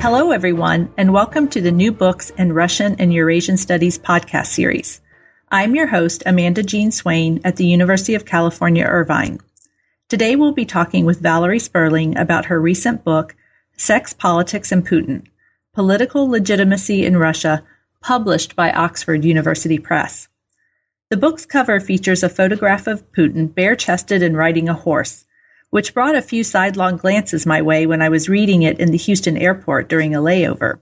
Hello, everyone, and welcome to the New Books in Russian and Eurasian Studies podcast series. I'm your host, Amanda Jean Swain at the University of California, Irvine. Today we'll be talking with Valerie Sperling about her recent book, Sex, Politics, and Putin Political Legitimacy in Russia, published by Oxford University Press. The book's cover features a photograph of Putin bare chested and riding a horse which brought a few sidelong glances my way when I was reading it in the Houston airport during a layover.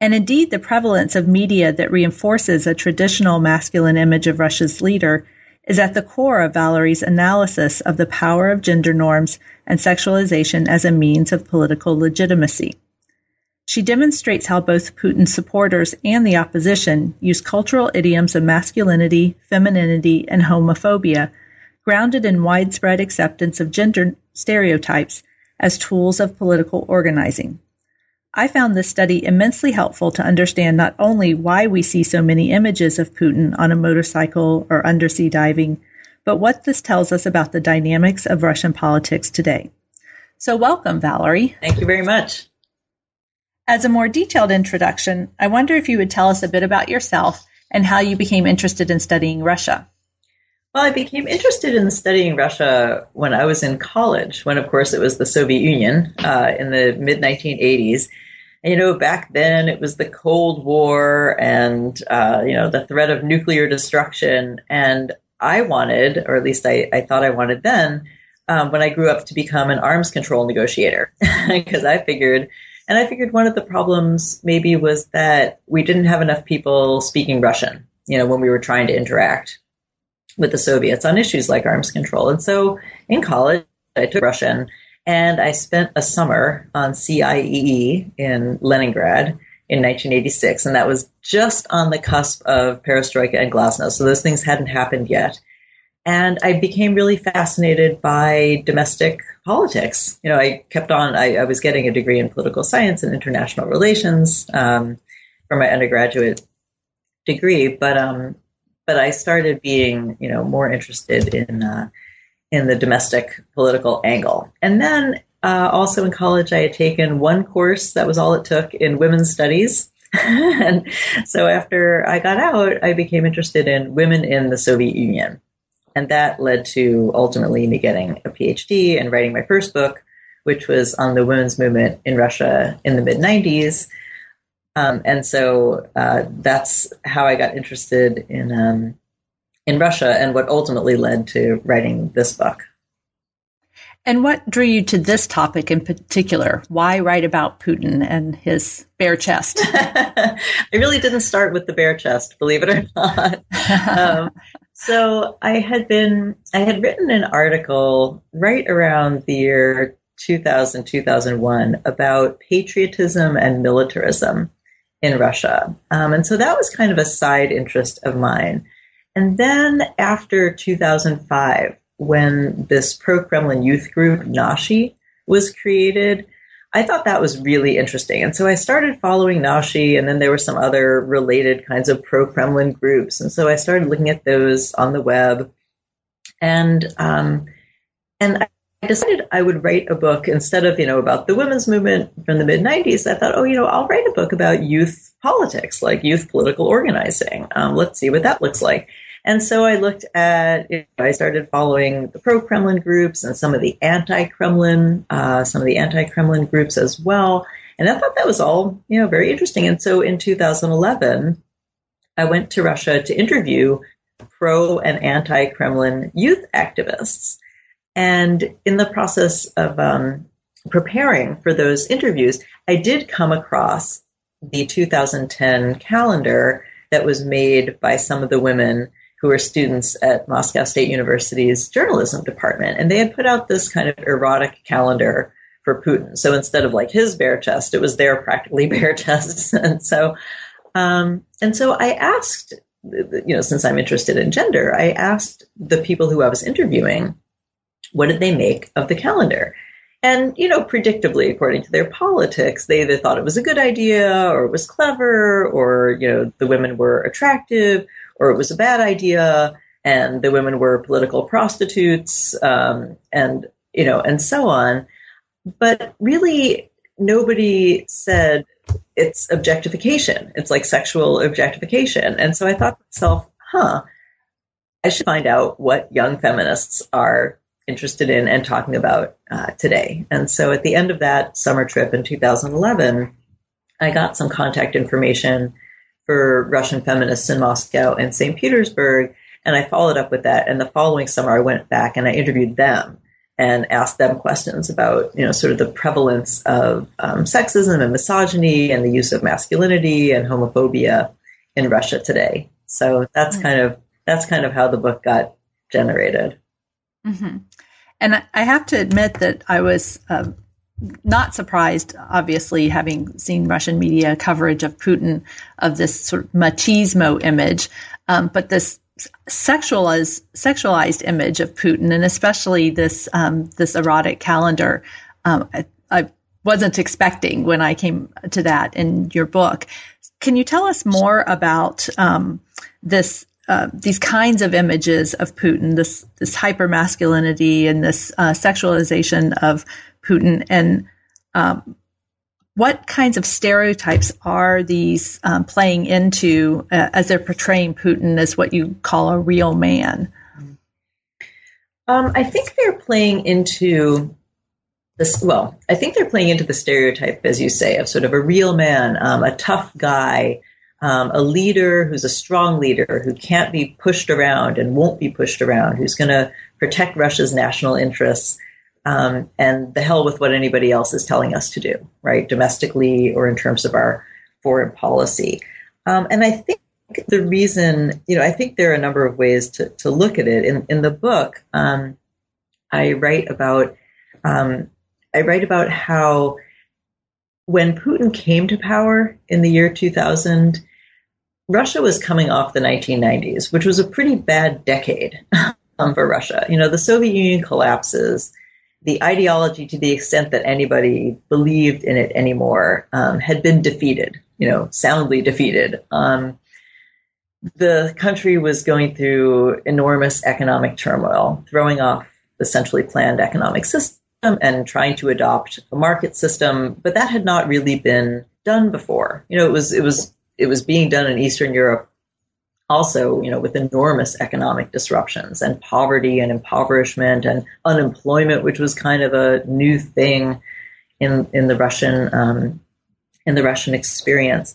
And indeed, the prevalence of media that reinforces a traditional masculine image of Russia's leader is at the core of Valerie's analysis of the power of gender norms and sexualization as a means of political legitimacy. She demonstrates how both Putin's supporters and the opposition use cultural idioms of masculinity, femininity, and homophobia grounded in widespread acceptance of gender stereotypes as tools of political organizing. I found this study immensely helpful to understand not only why we see so many images of Putin on a motorcycle or undersea diving, but what this tells us about the dynamics of Russian politics today. So, welcome, Valerie. Thank you very much. As a more detailed introduction, I wonder if you would tell us a bit about yourself and how you became interested in studying Russia. Well, I became interested in studying Russia when I was in college, when, of course, it was the Soviet Union uh, in the mid 1980s. And, you know, back then it was the Cold War and, uh, you know, the threat of nuclear destruction. And I wanted, or at least I, I thought I wanted then, um, when I grew up to become an arms control negotiator, because I figured, and I figured one of the problems maybe was that we didn't have enough people speaking Russian, you know, when we were trying to interact with the Soviets on issues like arms control. And so in college, I took Russian and I spent a summer on CIEE in Leningrad in 1986. And that was just on the cusp of perestroika and glasnost. So those things hadn't happened yet. And I became really fascinated by domestic politics. You know, I kept on, I, I was getting a degree in political science and international relations um, for my undergraduate degree, but um, but I started being, you know, more interested in uh, in the domestic political angle. And then uh, also in college, I had taken one course that was all it took in women's studies. and so after I got out, I became interested in women in the Soviet Union. And that led to ultimately me getting a PhD and writing my first book, which was on the women's movement in Russia in the mid 90s. Um, and so uh, that's how I got interested in um, in Russia, and what ultimately led to writing this book. And what drew you to this topic in particular? Why write about Putin and his bare chest? I really didn't start with the bare chest, believe it or not. um, so I had been, I had written an article right around the year 2000, 2001 about patriotism and militarism in Russia. Um, and so that was kind of a side interest of mine. And then after 2005, when this pro Kremlin youth group, Nashi, was created, I thought that was really interesting. And so I started following Nashi, and then there were some other related kinds of pro Kremlin groups. And so I started looking at those on the web. And, um, and I decided I would write a book instead of, you know, about the women's movement from the mid 90s. I thought, oh, you know, I'll write a book about youth politics, like youth political organizing. Um, let's see what that looks like. And so I looked at, you know, I started following the pro Kremlin groups and some of the anti Kremlin, uh, some of the anti Kremlin groups as well. And I thought that was all, you know, very interesting. And so in 2011, I went to Russia to interview pro and anti Kremlin youth activists. And in the process of um, preparing for those interviews, I did come across the 2010 calendar that was made by some of the women who were students at Moscow State University's journalism department. And they had put out this kind of erotic calendar for Putin. So instead of like his bare chest, it was their practically bare chests. and so, um, and so I asked, you know, since I'm interested in gender, I asked the people who I was interviewing, what did they make of the calendar? And, you know, predictably, according to their politics, they either thought it was a good idea or it was clever or, you know, the women were attractive or it was a bad idea and the women were political prostitutes um, and, you know, and so on. But really, nobody said it's objectification. It's like sexual objectification. And so I thought to myself, huh, I should find out what young feminists are interested in and talking about uh, today. And so at the end of that summer trip in 2011, I got some contact information for Russian feminists in Moscow and St. Petersburg. And I followed up with that. And the following summer, I went back and I interviewed them and asked them questions about, you know, sort of the prevalence of um, sexism and misogyny and the use of masculinity and homophobia in Russia today. So that's mm-hmm. kind of that's kind of how the book got generated. Mm-hmm. And I have to admit that I was uh, not surprised, obviously, having seen Russian media coverage of Putin of this sort of machismo image, um, but this sexualized sexualized image of Putin, and especially this um, this erotic calendar, um, I, I, wasn't expecting when I came to that in your book. Can you tell us more about um, this uh, these kinds of images of Putin, this this hyper masculinity and this uh, sexualization of Putin, and um, what kinds of stereotypes are these um, playing into uh, as they're portraying Putin as what you call a real man? Um, I think they're playing into this. Well, I think they're playing into the stereotype, as you say, of sort of a real man, um, a tough guy um, a leader who's a strong leader who can't be pushed around and won't be pushed around, who's going to protect Russia's national interests, um, and the hell with what anybody else is telling us to do, right, domestically or in terms of our foreign policy. Um, and I think the reason, you know, I think there are a number of ways to, to look at it. In, in the book, um, I write about um, I write about how when Putin came to power in the year 2000, Russia was coming off the 1990s, which was a pretty bad decade um, for Russia. You know, the Soviet Union collapses. The ideology, to the extent that anybody believed in it anymore, um, had been defeated, you know, soundly defeated. Um, the country was going through enormous economic turmoil, throwing off the centrally planned economic system and trying to adopt a market system, but that had not really been done before. You know, it was it was it was being done in Eastern Europe also, you know, with enormous economic disruptions and poverty and impoverishment and unemployment, which was kind of a new thing in in the Russian um, in the Russian experience.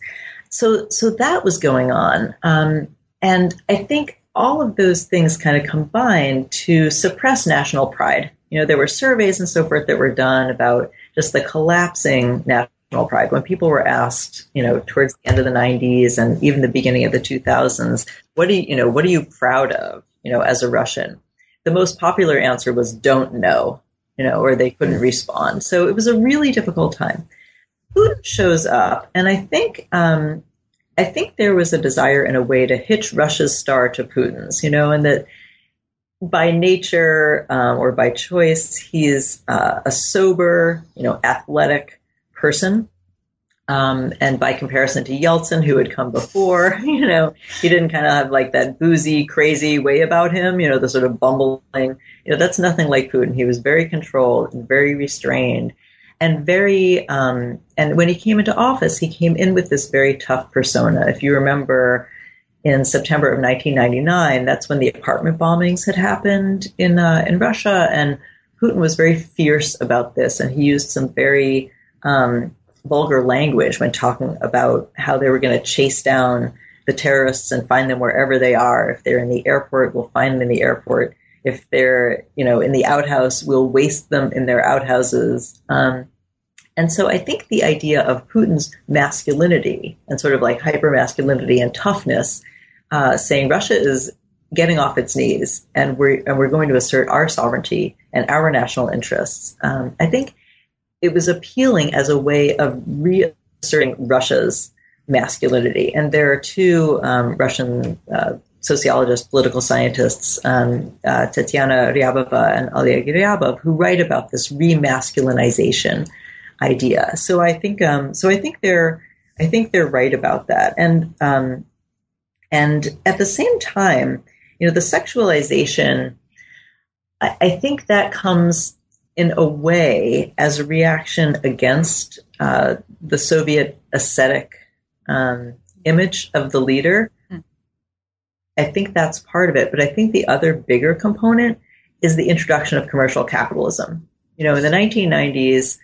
So so that was going on, um, and I think all of those things kind of combined to suppress national pride. You know, there were surveys and so forth that were done about just the collapsing national pride. When people were asked, you know, towards the end of the 90s and even the beginning of the 2000s, what do you, you know, what are you proud of, you know, as a Russian? The most popular answer was don't know, you know, or they couldn't respond. So it was a really difficult time. Putin shows up, and I think, um, I think there was a desire in a way to hitch Russia's star to Putin's, you know, and that by nature um, or by choice, he is uh, a sober, you know, athletic, person. Um, and by comparison to Yeltsin, who had come before, you know, he didn't kind of have like that boozy, crazy way about him, you know, the sort of bumbling, you know, that's nothing like Putin. He was very controlled and very restrained and very, um, and when he came into office, he came in with this very tough persona. If you remember in September of 1999, that's when the apartment bombings had happened in, uh, in Russia. And Putin was very fierce about this and he used some very, um, vulgar language when talking about how they were going to chase down the terrorists and find them wherever they are. If they're in the airport, we'll find them in the airport. If they're, you know, in the outhouse, we'll waste them in their outhouses. Um, and so I think the idea of Putin's masculinity and sort of like hyper masculinity and toughness, uh, saying Russia is getting off its knees and we're and we're going to assert our sovereignty and our national interests. Um, I think it was appealing as a way of reasserting Russia's masculinity. And there are two um, Russian uh, sociologists, political scientists, um, uh, Tatiana Ryabova and Oleg Ryabov, who write about this remasculinization idea. So I think, um, so I think they're, I think they're right about that. And um, and at the same time, you know, the sexualization, I, I think that comes in a way as a reaction against uh, the Soviet ascetic um, image of the leader. Hmm. I think that's part of it, but I think the other bigger component is the introduction of commercial capitalism. You know, in the 1990s,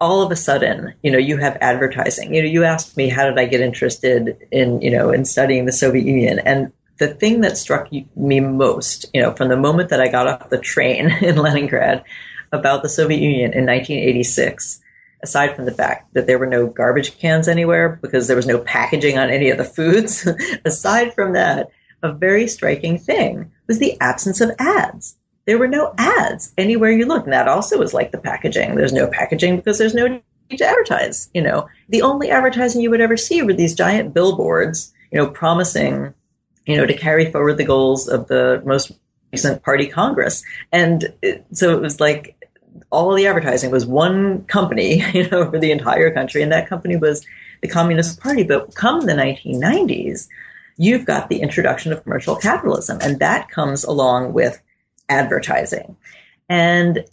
all of a sudden, you know, you have advertising. You know, you asked me how did I get interested in, you know, in studying the Soviet Union, and the thing that struck me most, you know, from the moment that I got off the train in Leningrad about the Soviet Union in 1986, aside from the fact that there were no garbage cans anywhere because there was no packaging on any of the foods, aside from that, a very striking thing was the absence of ads there were no ads anywhere you looked. And that also was like the packaging. There's no packaging because there's no need to advertise. You know, the only advertising you would ever see were these giant billboards, you know, promising, you know, to carry forward the goals of the most recent party congress. And it, so it was like all the advertising was one company, you know, for the entire country. And that company was the Communist Party. But come the 1990s, you've got the introduction of commercial capitalism. And that comes along with advertising. And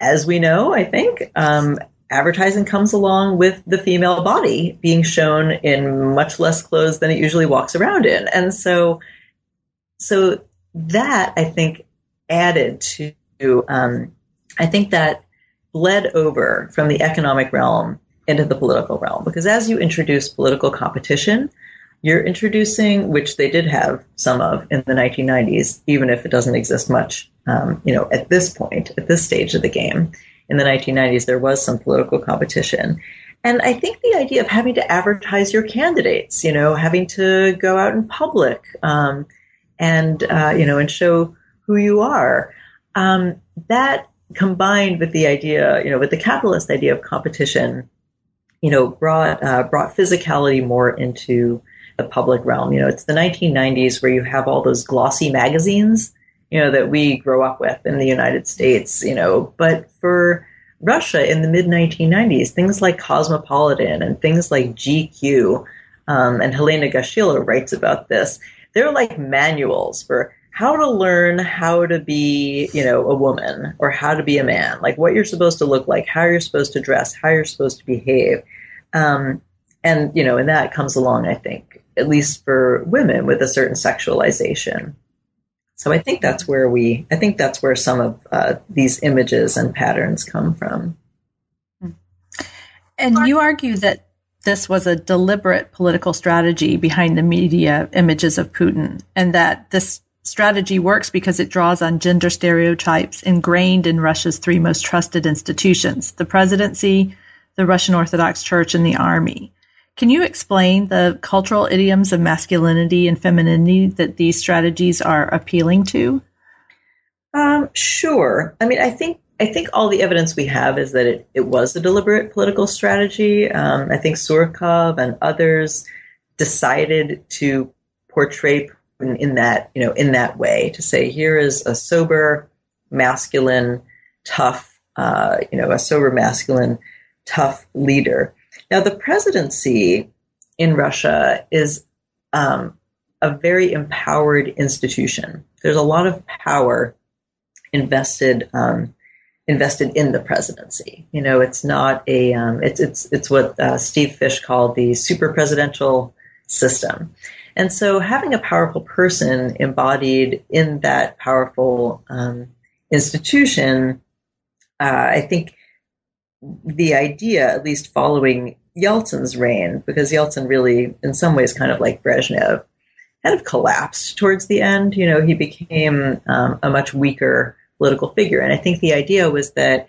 as we know, I think, um, advertising comes along with the female body being shown in much less clothes than it usually walks around in. And so, so that I think added to, um, I think that bled over from the economic realm into the political realm because as you introduce political competition, you're introducing, which they did have some of in the 1990s, even if it doesn't exist much, um, you know, at this point, at this stage of the game. In the 1990s, there was some political competition. And I think the idea of having to advertise your candidates, you know, having to go out in public um, and, uh, you know, and show who you are, um, that combined with the idea, you know, with the capitalist idea of competition, you know, brought uh, brought physicality more into the public realm. You know, it's the 1990s where you have all those glossy magazines, you know, that we grow up with in the United States, you know, but for Russia in the mid 1990s, things like Cosmopolitan and things like GQ, um, and Helena Goscilo writes about this. They're like manuals for how to learn how to be, you know, a woman or how to be a man, like what you're supposed to look like, how you're supposed to dress, how you're supposed to behave. Um, and, you know, and that comes along, I think, at least for women, with a certain sexualization. So I think that's where we, I think that's where some of uh, these images and patterns come from. And you argue that this was a deliberate political strategy behind the media images of Putin, and that this strategy works because it draws on gender stereotypes ingrained in Russia's three most trusted institutions the presidency, the Russian Orthodox Church, and the army. Can you explain the cultural idioms of masculinity and femininity that these strategies are appealing to? Um, sure. I mean, I think I think all the evidence we have is that it, it was a deliberate political strategy. Um, I think Surkov and others decided to portray Putin in that you know in that way to say here is a sober, masculine, tough, uh, you know, a sober, masculine, tough leader now, the presidency in Russia is um, a very empowered institution. There's a lot of power invested um, invested in the presidency. You know, it's not a um, it's it's it's what uh, Steve Fish called the super presidential system. And so, having a powerful person embodied in that powerful um, institution, uh, I think the idea, at least following Yeltsin's reign, because Yeltsin really, in some ways, kind of like Brezhnev, kind of collapsed towards the end. You know, he became um, a much weaker political figure. And I think the idea was that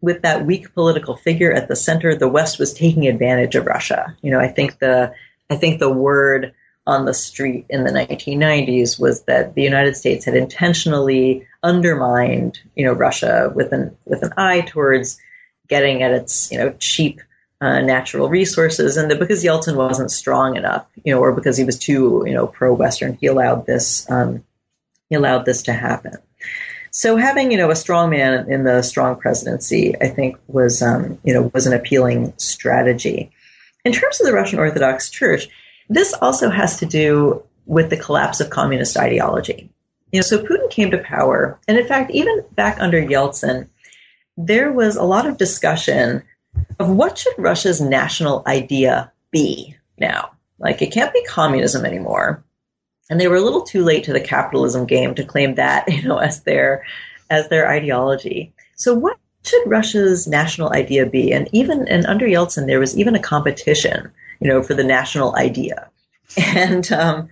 with that weak political figure at the center, the West was taking advantage of Russia. You know, I think the I think the word on the street in the 1990s was that the United States had intentionally undermined, you know, Russia with an with an eye towards getting at its you know cheap uh, natural resources, and that because Yeltsin wasn't strong enough, you know, or because he was too you know pro Western, he allowed this um, he allowed this to happen. So having you know a strong man in the strong presidency, I think was um, you know was an appealing strategy. In terms of the Russian Orthodox Church, this also has to do with the collapse of communist ideology. You know, so Putin came to power, and in fact, even back under Yeltsin, there was a lot of discussion of what should Russia's national idea be now. Like, it can't be communism anymore. And they were a little too late to the capitalism game to claim that, you know, as their as their ideology. So what should Russia's national idea be? And even and under Yeltsin, there was even a competition, you know, for the national idea. And um,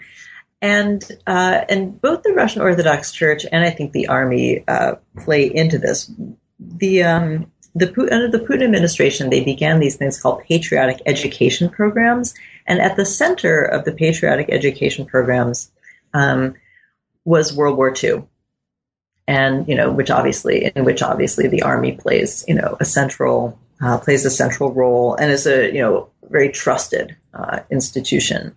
and uh, and both the Russian Orthodox Church and I think the army uh, play into this. The um, the under the Putin administration, they began these things called patriotic education programs, and at the center of the patriotic education programs um, was World War II, and you know, which obviously in which obviously the army plays you know a central uh, plays a central role and is a you know very trusted uh, institution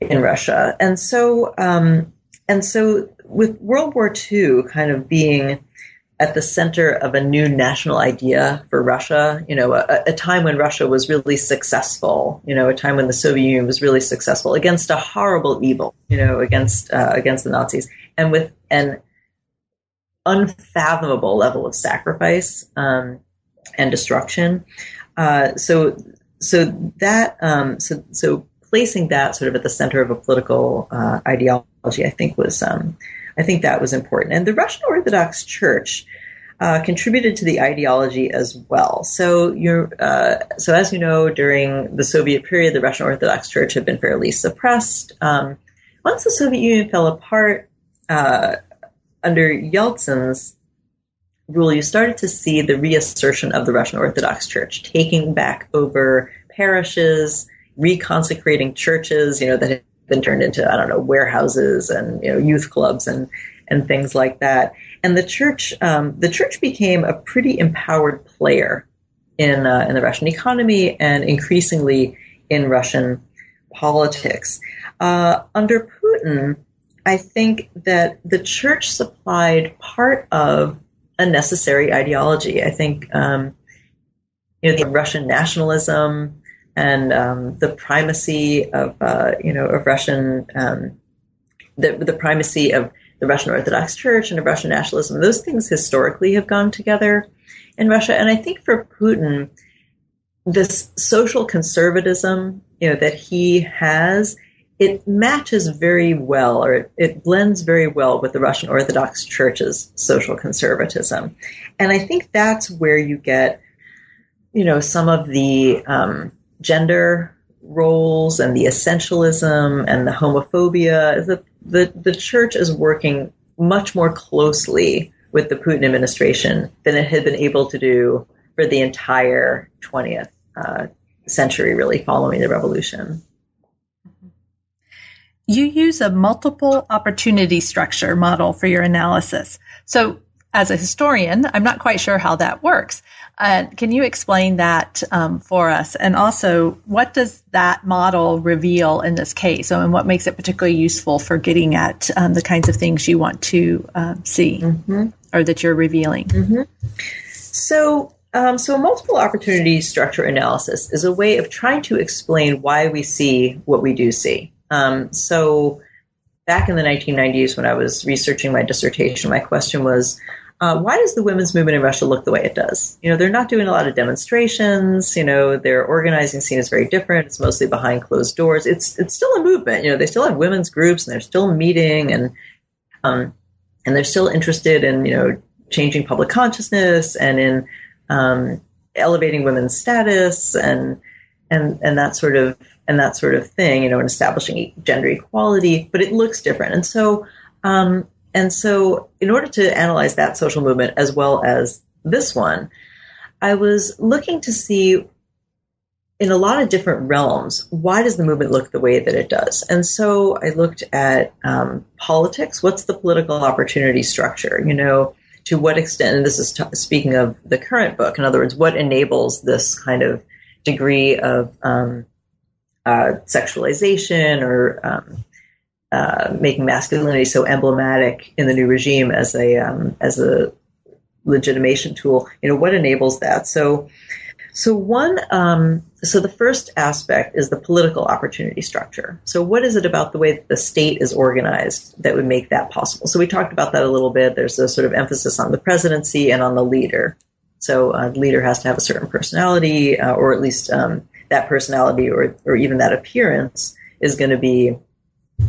in Russia. And so, um, and so with World War II kind of being at the center of a new national idea for Russia, you know, a, a, time when Russia was really successful, you know, a time when the Soviet Union was really successful against a horrible evil, you know, against uh, against the Nazis, and with an unfathomable level of sacrifice um, and destruction. Uh, so, so that um, so so placing that sort of at the center of a political uh, ideology, I think was um, I think that was important. And the Russian Orthodox Church uh, contributed to the ideology as well. So you're uh, so as you know, during the Soviet period, the Russian Orthodox Church had been fairly suppressed. Um, once the Soviet Union fell apart uh, under Yeltsin's rule, you started to see the reassertion of the Russian Orthodox Church, taking back over parishes reconsecrating churches, you know, that been turned into, I don't know, warehouses and, you know, youth clubs and, and things like that. And the church, um, the church became a pretty empowered player in, uh, in the Russian economy and increasingly in Russian politics. Uh, under Putin, I think that the church supplied part of a necessary ideology. I think, um, you know, the Russian nationalism, and um, the primacy of uh, you know of Russian um, the the primacy of the Russian Orthodox Church and of Russian nationalism. Those things historically have gone together in Russia, and I think for Putin, this social conservatism you know that he has. It matches very well, or it, it blends very well with the Russian Orthodox Church's social conservatism, and I think that's where you get, you know, some of the um, gender roles and the essentialism and the homophobia. The, the, the church is working much more closely with the Putin administration than it had been able to do for the entire 20th uh, century, really following the revolution. You use a multiple opportunity structure model for your analysis. So, as a historian, I'm not quite sure how that works. Uh, can you explain that um, for us? And also, what does that model reveal in this case? and what makes it particularly useful for getting at um, the kinds of things you want to uh, see mm-hmm. or that you're revealing? Mm-hmm. So, um, so multiple opportunity structure analysis is a way of trying to explain why we see what we do see. Um, so, back in the 1990s, when I was researching my dissertation, my question was uh, why does the women's movement in Russia look the way it does? You know, they're not doing a lot of demonstrations. You know, their organizing scene is very different. It's mostly behind closed doors. It's it's still a movement. You know, they still have women's groups and they're still meeting and um, and they're still interested in you know changing public consciousness and in um, elevating women's status and and and that sort of and that sort of thing. You know, and establishing gender equality. But it looks different, and so. Um, and so, in order to analyze that social movement as well as this one, I was looking to see in a lot of different realms why does the movement look the way that it does? And so i looked at um, politics. What's the political opportunity structure? You know to what extent, and this is t- speaking of the current book, in other words, what enables this kind of degree of um, uh, sexualization or um, uh, making masculinity so emblematic in the new regime as a um, as a legitimation tool. You know what enables that? So, so one, um, so the first aspect is the political opportunity structure. So, what is it about the way that the state is organized that would make that possible? So, we talked about that a little bit. There's a sort of emphasis on the presidency and on the leader. So, uh, the leader has to have a certain personality, uh, or at least um, that personality, or or even that appearance is going to be,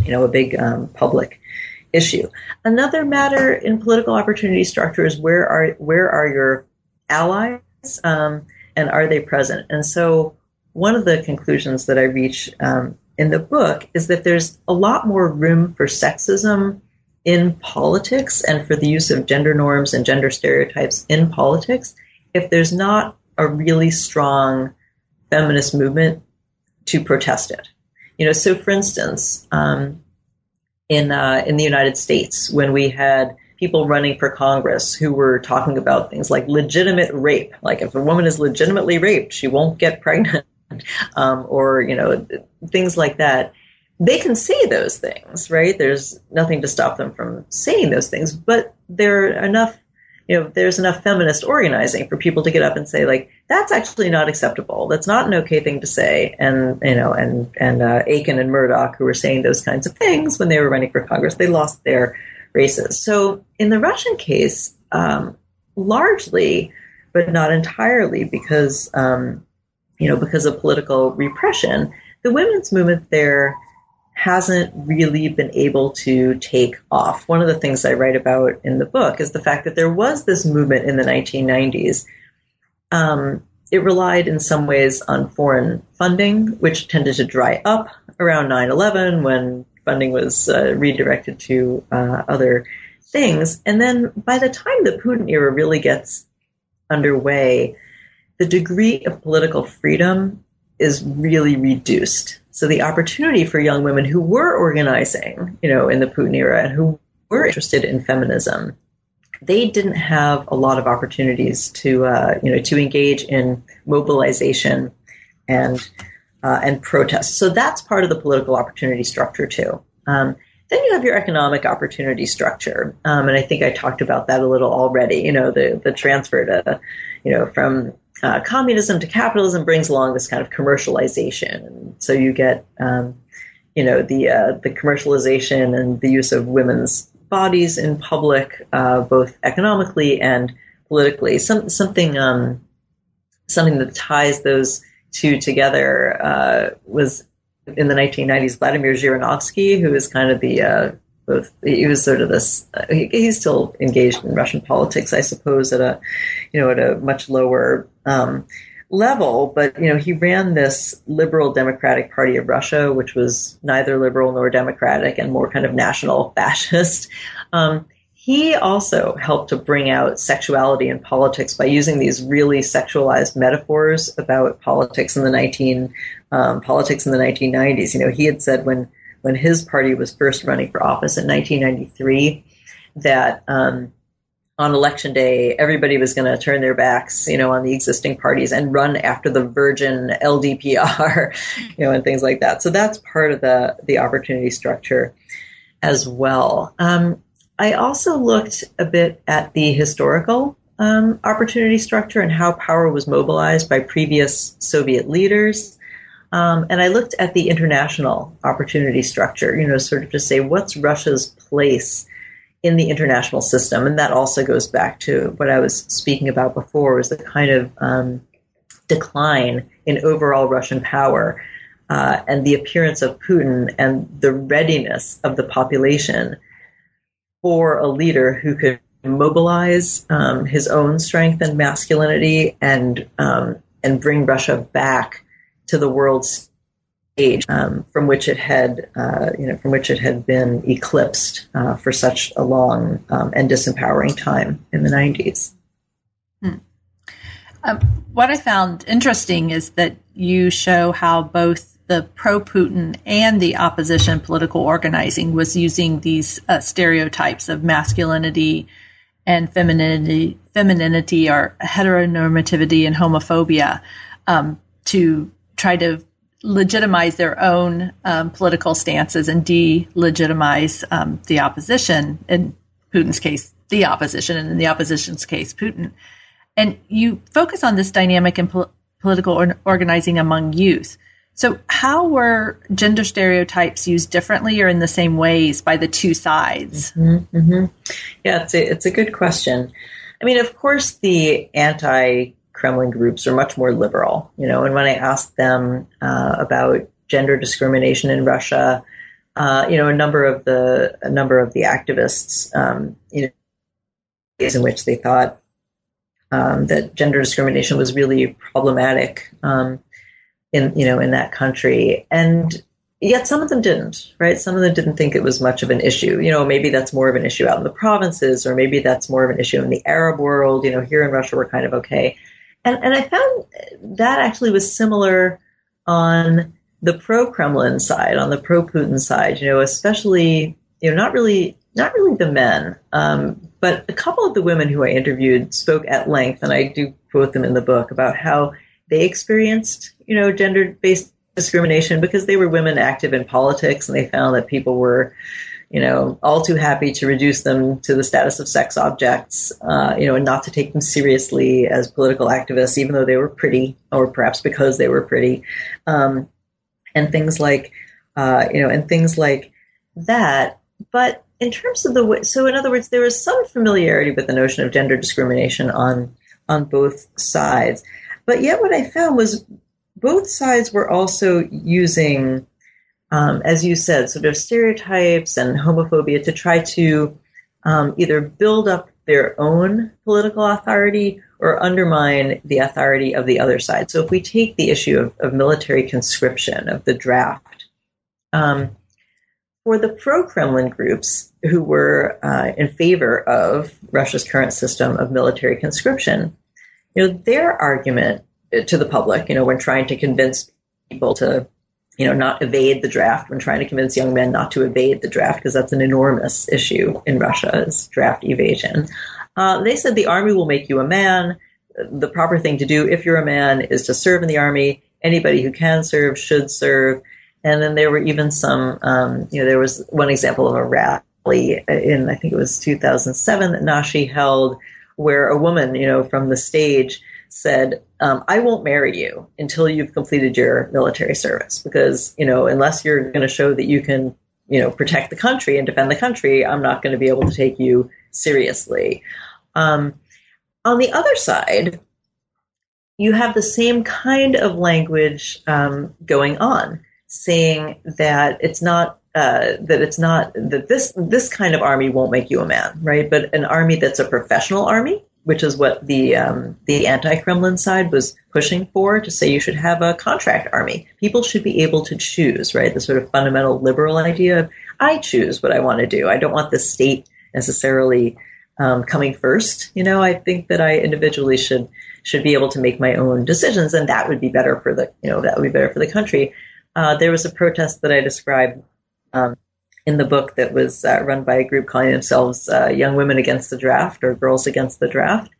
you know, a big um, public issue. Another matter in political opportunity structure is where are where are your allies um, and are they present? And so one of the conclusions that I reach um, in the book is that there's a lot more room for sexism in politics and for the use of gender norms and gender stereotypes in politics if there's not a really strong feminist movement to protest it. You know, so for instance, um, in uh, in the United States when we had people running for Congress who were talking about things like legitimate rape. Like if a woman is legitimately raped, she won't get pregnant, um, or you know things like that. They can say those things, right? There's nothing to stop them from saying those things, but there are enough you know, there's enough feminist organizing for people to get up and say, like, that's actually not acceptable. That's not an okay thing to say. And, you know, and, and, uh, Akin and Mourdock, who were saying those kinds of things when they were running for Congress, they lost their races. So in the Russian case, um, largely, but not entirely because, um, you know, because of political repression, the women's movement there hasn't really been able to take off. One of the things I write about in the book is the fact that there was this movement in the 1990s. Um, it relied in some ways on foreign funding, which tended to dry up around 9 11 when funding was uh, redirected to uh, other things. And then by the time the Putin era really gets underway, the degree of political freedom is really reduced. So the opportunity for young women who were organizing, you know, in the Putin era and who were interested in feminism, they didn't have a lot of opportunities to, uh, you know, to engage in mobilization and uh, and protest. So that's part of the political opportunity structure too. Um, then you have your economic opportunity structure, um, and I think I talked about that a little already. You know, the the transfer to, you know, from uh, communism to capitalism brings along this kind of commercialization, and so you get, um, you know, the uh, the commercialization and the use of women's bodies in public, uh, both economically and politically. Some something um, something that ties those two together uh, was in the 1990s Vladimir Zhirinovsky, who is kind of the uh, both he was sort of this uh, he, he's still engaged in Russian politics, I suppose, at a you know at a much lower um, level. But you know he ran this liberal Democratic Party of Russia, which was neither liberal nor democratic and more kind of national fascist. Um, he also helped to bring out sexuality in politics by using these really sexualized metaphors about politics in the 19 um, politics in the 1990s. You know, he had said when when his party was first running for office in 1993 that um, on election day everybody was going to turn their backs, you know, on the existing parties and run after the virgin LDPR, you know, and things like that. So that's part of the the opportunity structure as well. Um, I also looked a bit at the historical um, opportunity structure and how power was mobilized by previous Soviet leaders. Um, and I looked at the international opportunity structure, you know, sort of to say what's Russia's place in the international system. And that also goes back to what I was speaking about before was the kind of um, decline in overall Russian power uh, and the appearance of Putin and the readiness of the population for a leader who could mobilize um, his own strength and masculinity and um, and bring Russia back to the world stage um, from which it had, uh, you know, from which it had been eclipsed uh, for such a long um, and disempowering time in the 90s. Hmm. Um, what I found interesting is that you show how both the pro Putin and the opposition political organizing was using these uh, stereotypes of masculinity and femininity, femininity or heteronormativity and homophobia um, to try to legitimize their own um, political stances and delegitimize um, the opposition. In Putin's case, the opposition, and in the opposition's case, Putin. And you focus on this dynamic in pol- political or- organizing among youth. So, how were gender stereotypes used differently or in the same ways by the two sides? Mm-hmm, mm-hmm. Yeah, it's a, it's a good question. I mean, of course, the anti Kremlin groups are much more liberal, you know. And when I asked them uh, about gender discrimination in Russia, uh, you know, a number of the a number of the activists, um, you know, ways in which they thought um, that gender discrimination was really problematic um, in you know in that country, and yet some of them didn't. Right? Some of them didn't think it was much of an issue. You know, maybe that's more of an issue out in the provinces, or maybe that's more of an issue in the Arab world. You know, here in Russia, we're kind of okay. And, and I found that actually was similar on the pro Kremlin side, on the pro Putin side, you know, especially, you know, not really, not really the men, um, but a couple of the women who I interviewed spoke at length, and I do quote them in the book about how they experienced, you know, gender based discrimination because they were women active in politics and they found that people were, you know, all too happy to reduce them to the status of sex objects, uh, you know, and not to take them seriously as political activists, even though they were pretty, or perhaps because they were pretty, um, and things like, uh, you know, and things like that. But in terms of the way, so in other words, there was some familiarity with the notion of gender discrimination on on both sides, but yet what I found was both sides were also using um, as you said, sort of stereotypes and homophobia to try to um, either build up their own political authority or undermine the authority of the other side. So if we take the issue of, of military conscription, of the draft, um, for the pro Kremlin groups who were uh, in favor of Russia's current system of military conscription, you know, their argument to the public, you know, when trying to convince people to you know, not evade the draft when trying to convince young men not to evade the draft because that's an enormous issue in Russia is draft evasion. Uh, they said the army will make you a man. The proper thing to do if you're a man is to serve in the army. Anybody who can serve should serve. And then there were even some, um, you know, there was one example of a rally in, I think it was 2007 that Nashi held where a woman, you know, from the stage said, um, I won't marry you until you've completed your military service because, you know, unless you're going to show that you can, you know, protect the country and defend the country, I'm not going to be able to take you seriously. Um, on the other side, you have the same kind of language um, going on, saying that it's not uh, that it's not that this this kind of army won't make you a man, right? But an army that's a professional army which is what the um, the anti-Kremlin side was pushing for to say you should have a contract army. People should be able to choose, right? The sort of fundamental liberal idea of I choose what I want to do. I don't want the state necessarily um, coming first. You know, I think that I individually should should be able to make my own decisions, and that would be better for the you know that would be better for the country. Uh, there was a protest that I described. Um, in the book that was uh, run by a group calling themselves uh, Young Women Against the Draft or Girls Against the Draft.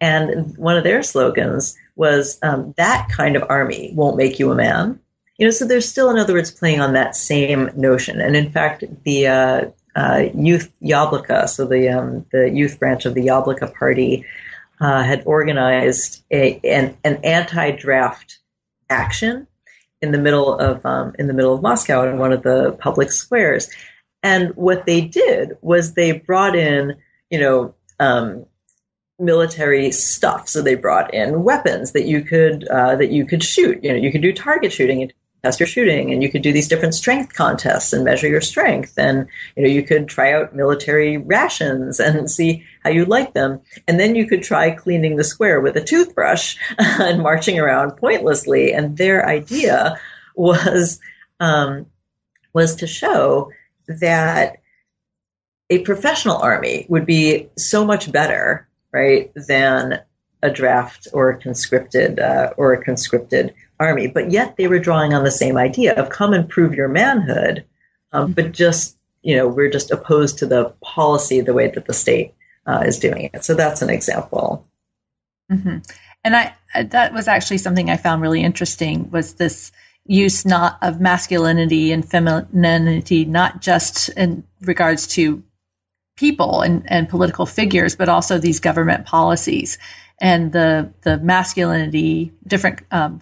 And one of their slogans was um, that kind of army won't make you a man. You know, so they're still, in other words, playing on that same notion. And in fact, the uh, uh youth Yabloko, so the um, the youth branch of the Yabloko Party, uh, had organized a, an, an anti-draft action in the middle of um, in the middle of Moscow in one of the public squares. And what they did was they brought in, you know, um, military stuff. So they brought in weapons that you could uh, that you could shoot. You know, you could do target shooting and test your shooting, and you could do these different strength contests and measure your strength. And you know, you could try out military rations and see how you like them. And then you could try cleaning the square with a toothbrush and marching around pointlessly. And their idea was um, was to show that a professional army would be so much better, right, than a draft or a conscripted uh, or a conscripted army. But yet they were drawing on the same idea of come and prove your manhood, um, but just you know we're just opposed to the policy, the way that the state uh, is doing it. So that's an example. Mm-hmm. And I that was actually something I found really interesting was this use not of masculinity and femininity, not just in regards to people and, and political figures, but also these government policies and the the masculinity, different um,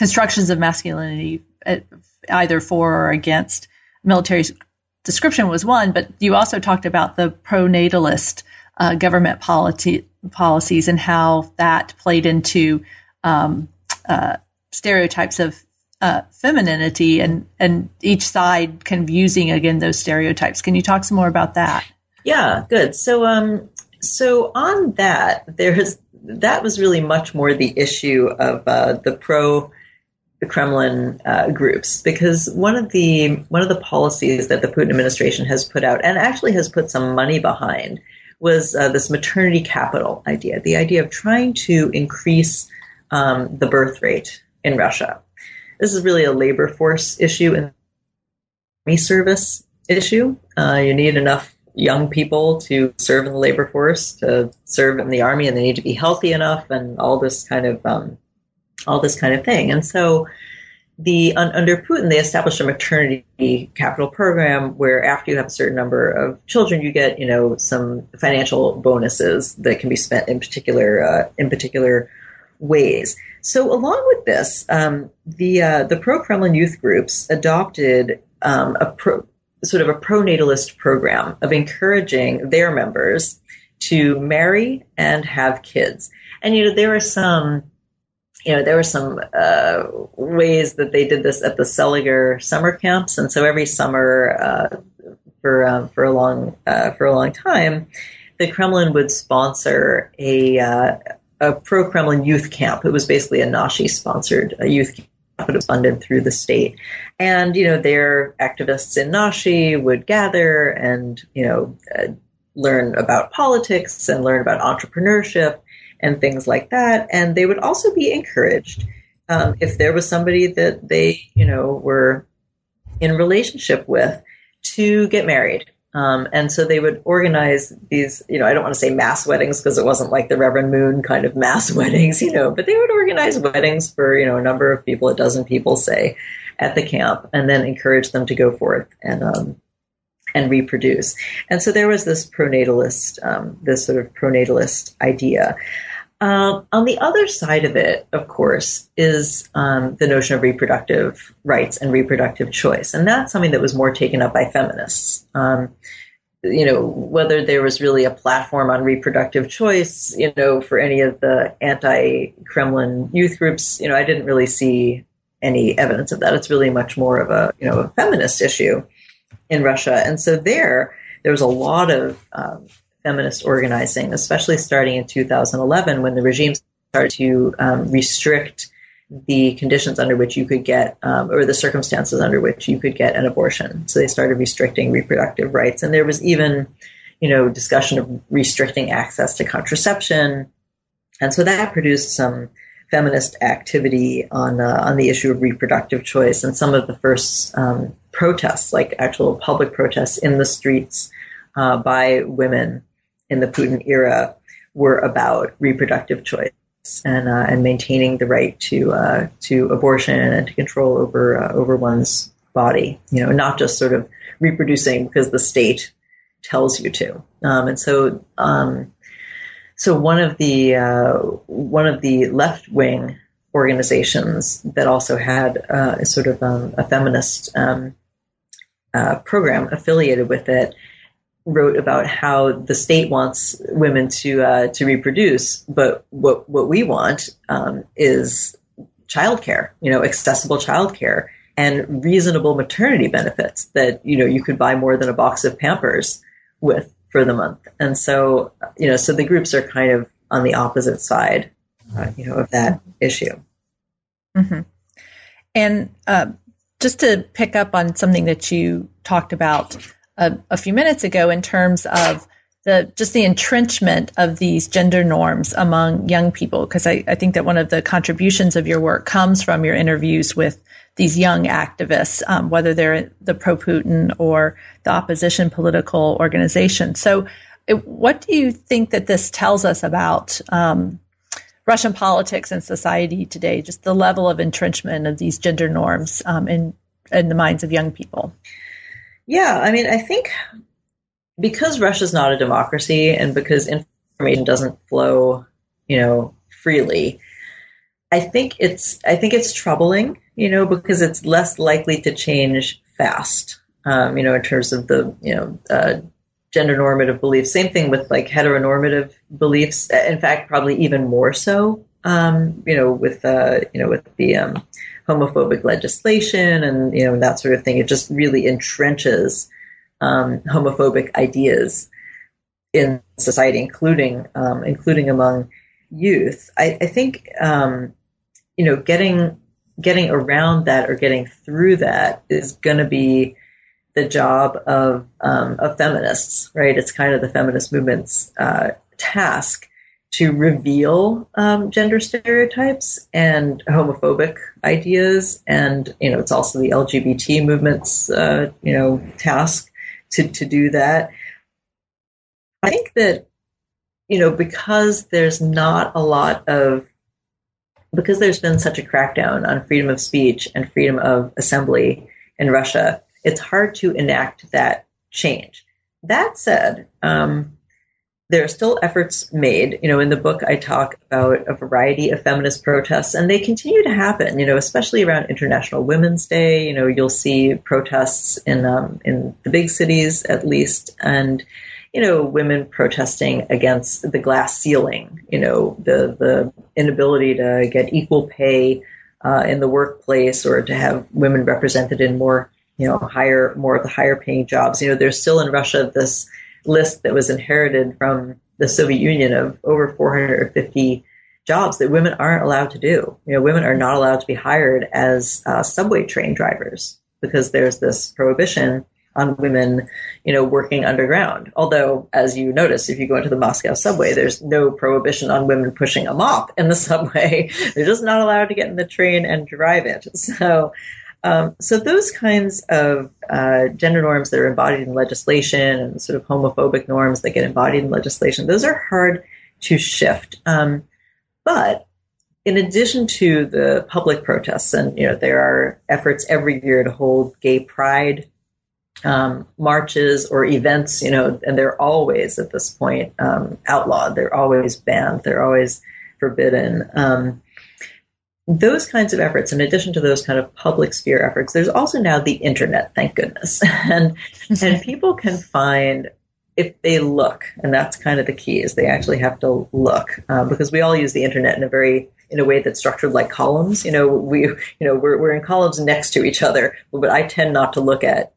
constructions of masculinity, uh, either for or against military description was one, but you also talked about the pronatalist uh, government policies and how that played into um, uh, stereotypes of uh, femininity and and each side kind of using again those stereotypes. Can you talk some more about that? Yeah, good. So um, so on that, there's that was really much more the issue of uh, the pro the Kremlin uh, groups because one of the one of the policies that the Putin administration has put out and actually has put some money behind was uh, this maternity capital idea, the idea of trying to increase um, the birth rate in Russia. This is really a labor force issue and army service issue. Uh, you need enough young people to serve in the labor force, to serve in the army, and they need to be healthy enough, and all this kind of um, all this kind of thing. And so the under Putin, they established a maternity capital program where after you have a certain number of children, you get you know some financial bonuses that can be spent in particular uh, in particular ways. So along with this, um, the uh, the pro Kremlin youth groups adopted um, a pro, sort of a pro-natalist program of encouraging their members to marry and have kids. And you know there are some you know, there were some uh, ways that they did this at the Seliger summer camps, and so every summer uh, for um, for a long uh, for a long time, the Kremlin would sponsor a uh, a pro Kremlin youth camp. It was basically a Nashi sponsored youth camp. It was funded through the state, and you know, their activists in Nashi would gather and you know uh, learn about politics and learn about entrepreneurship and things like that. And they would also be encouraged um, if there was somebody that they, you know, were in relationship with to get married. Um, and so they would organize these, you know, I don't want to say mass weddings because it wasn't like the Reverend Moon kind of mass weddings, you know, but they would organize weddings for, you know, a number of people, a dozen people, say, at the camp, and then encourage them to go forth and um, and reproduce. And so there was this pronatalist, um, this sort of pronatalist idea. Um, on the other side of it, of course, is um, the notion of reproductive rights and reproductive choice, and that's something that was more taken up by feminists. Um, you know, whether there was really a platform on reproductive choice, you know, for any of the anti-Kremlin youth groups, you know, I didn't really see any evidence of that. It's really much more of a, you know, a feminist issue in Russia, and so there, there was a lot of um, feminist organizing, especially starting in 2011 when the regime started to um, restrict the conditions under which you could get, um, or the circumstances under which you could get an abortion. So they started restricting reproductive rights, and there was even, you know, discussion of restricting access to contraception, and so that produced some feminist activity on uh, on the issue of reproductive choice, and some of the first um, protests, like actual public protests in the streets uh, by women in the Putin era were about reproductive choice and uh, and maintaining the right to uh, to abortion and to control over uh, over one's body. You know, not just sort of reproducing because the state tells you to. Um, and so, um, so one of the uh, one of the left wing organizations that also had uh, a sort of um, a feminist um, uh, program affiliated with it wrote about how the state wants women to uh, to reproduce, but what what we want um, is childcare, you know, accessible childcare and reasonable maternity benefits that you know you could buy more than a box of Pampers with for the month. And so you know, so the groups are kind of on the opposite side, uh, you know, of that issue. Mm-hmm. And uh, just to pick up on something that you talked about a, a few minutes ago in terms of the just the entrenchment of these gender norms among young people because I, I, think that one of the contributions of your work comes from your interviews with these young activists um, whether they're the pro-putin or the opposition political organization so It, what do you think that this tells us about um, Russian politics and society today? Just the level of entrenchment of these gender norms um, in in the minds of young people. Yeah, I mean, I think because Russia's not a democracy and because information doesn't flow, you know, freely, I think it's I think it's troubling, you know, because it's less likely to change fast. Um, you know, in terms of the you know uh, gender normative beliefs. Same thing with like heteronormative beliefs. In fact, probably even more so. Um, you know, with uh, you know with the um, homophobic legislation and you know that sort of thing, it just really entrenches um, homophobic ideas in society, including um, including among youth. I, I think um, you know, getting getting around that or getting through that is going to be the job of um, of feminists, right? It's kind of the feminist movement's uh, task to reveal um, gender stereotypes and homophobic ideas, and you know, it's also the LGBT movement's uh, you know task to to do that. I think that you know because there's not a lot of because there's been such a crackdown on freedom of speech and freedom of assembly in Russia, it's hard to enact that change. That said, um, there are still efforts made. You know, in the book, I talk about a variety of feminist protests, and they continue to happen. You know, especially around International Women's Day. You know, you'll see protests in um, in the big cities, at least, and you know, women protesting against the glass ceiling, you know, the, the inability to get equal pay uh, in the workplace or to have women represented in more, you know, higher, more of the higher paying jobs. You know, there's still in Russia this list that was inherited from the Soviet Union of over 450 jobs that women aren't allowed to do. You know, women are not allowed to be hired as uh, subway train drivers because there's this prohibition on women, you know, working underground. Although, as you notice, if you go into the Moscow subway, there's no prohibition on women pushing a mop in the subway. They're just not allowed to get in the train and drive it. So, um, so those kinds of uh, gender norms that are embodied in legislation and sort of homophobic norms that get embodied in legislation, those are hard to shift. Um, but in addition to the public protests, and you know there are efforts every year to hold gay pride um, marches or events, you know, and they're always at this point um, outlawed. They're always banned. They're always forbidden. Those kinds of efforts, in addition to those kind of public sphere efforts, there's also now the internet. Thank goodness, and and people can find if they look, and that's kind of the key is they actually have to look um, because we all use the internet in a very in a way that's structured like columns. You know, we you know we're we're in columns next to each other, but I tend not to look at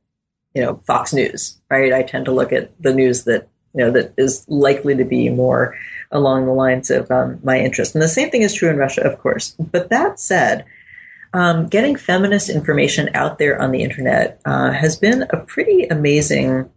you know, Fox News, right? I tend to look at the news that, you know, that is likely to be more along the lines of um, my interest. And the same thing is true in Russia, of course. But that said, um, getting feminist information out there on the internet uh, has been a pretty amazing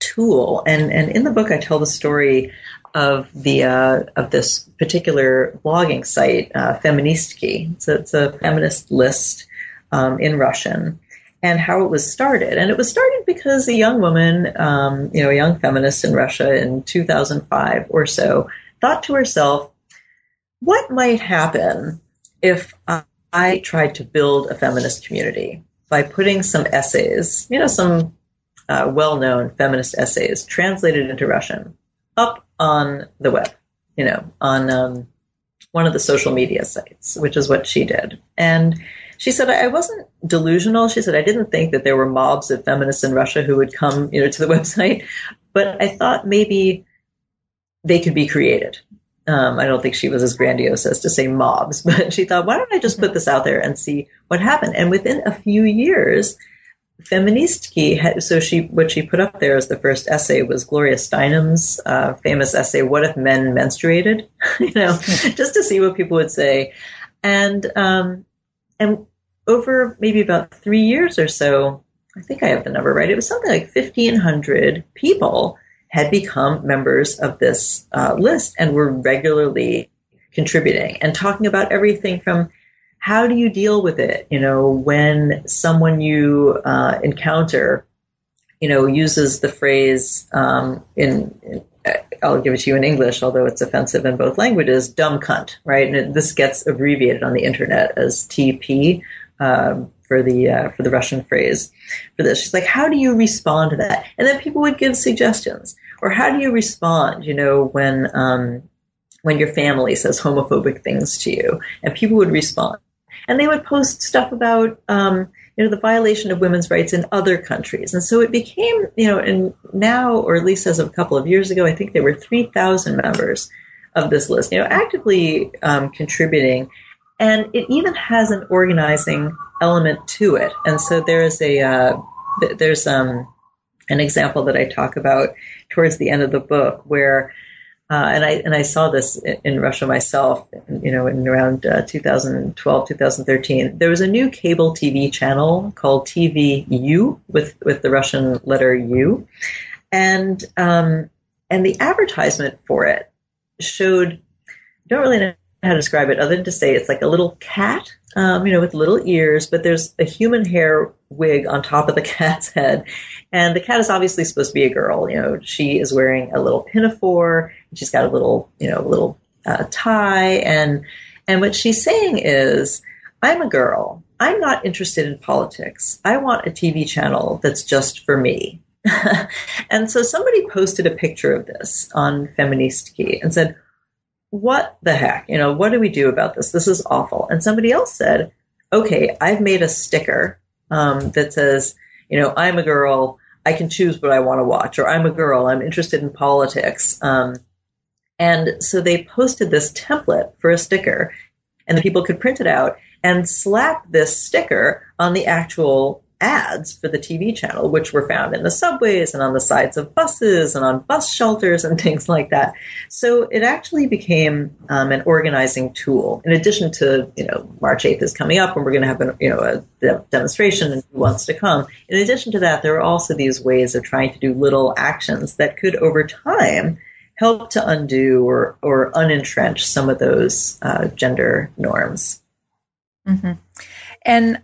tool. And and in the book, I tell the story of the uh, of this particular blogging site, uh, Feministki. So it's a feminist list um, in Russian and how it was started. And it was started because a young woman, um, you know, a young feminist in Russia in 2005 or so, thought to herself, what might happen if I tried to build a feminist community by putting some essays, you know, some uh, well known feminist essays translated into Russian up on the web, you know, on um, one of the social media sites, which is what she did. And she said, I wasn't delusional. She said, I didn't think that there were mobs of feminists in Russia who would come, you know, to the website, but I thought maybe they could be created. Um, I don't think she was as grandiose as to say mobs, but she thought, why don't I just put this out there and see what happened? And within a few years, Feministki had, so she what she put up there as the first essay was Gloria Steinem's uh, famous essay, "What if men menstruated?" you know, just to see what people would say, and um, and over maybe about three years or so, I think I have the number right. It was something like 1,500 people had become members of this uh, list and were regularly contributing and talking about everything from how do you deal with it? You know, when someone you uh, encounter you know, uses the phrase um, in, in, I'll give it to you in English, although it's offensive in both languages, dumb cunt, right? And it, this gets abbreviated on the internet as TP um, for the uh, for the Russian phrase for this. She's like, how do you respond to that? And then people would give suggestions, or how do you respond? You know, when um, when your family says homophobic things to you, and people would respond, and they would post stuff about. Um, you know, the violation of women's rights in other countries. And so it became, you know, and now, or at least as of a couple of years ago, I think there were 3,000 members of this list, you know, actively um, contributing. And it even has an organizing element to it. And so there's a, uh, there's um, an example that I talk about towards the end of the book where uh, and I and I saw this in, Russia myself. You know, in around uh, 2012, 2013, there was a new cable TV channel called TVU with with the Russian letter U, and um, and the advertisement for it showed. Don't really know how to describe it other than to say it's like a little cat, um, you know, with little ears, but there's a human hair wig on top of the cat's head. And the cat is obviously supposed to be a girl. You know, she is wearing a little pinafore. She's got a little, you know, little uh, tie. And, and what she's saying is, I'm a girl. I'm not interested in politics. I want a TV channel that's just for me. and so somebody posted a picture of this on Feministki and said, what the heck? You know, what do we do about this? This is awful. And somebody else said, okay, I've made a sticker um, that says, you know, I'm a girl, I can choose what I want to watch, or I'm a girl, I'm interested in politics. Um, and so they posted this template for a sticker, and the people could print it out and slap this sticker on the actual ads for the TV channel, which were found in the subways and on the sides of buses and on bus shelters and things like that. So it actually became um, an organizing tool. In addition to, you know, March 8th is coming up and we're going to have, a, you know, a de- demonstration and who wants to come. In addition to that, there are also these ways of trying to do little actions that could over time help to undo or, or unentrench some of those uh, gender norms. Mm-hmm. And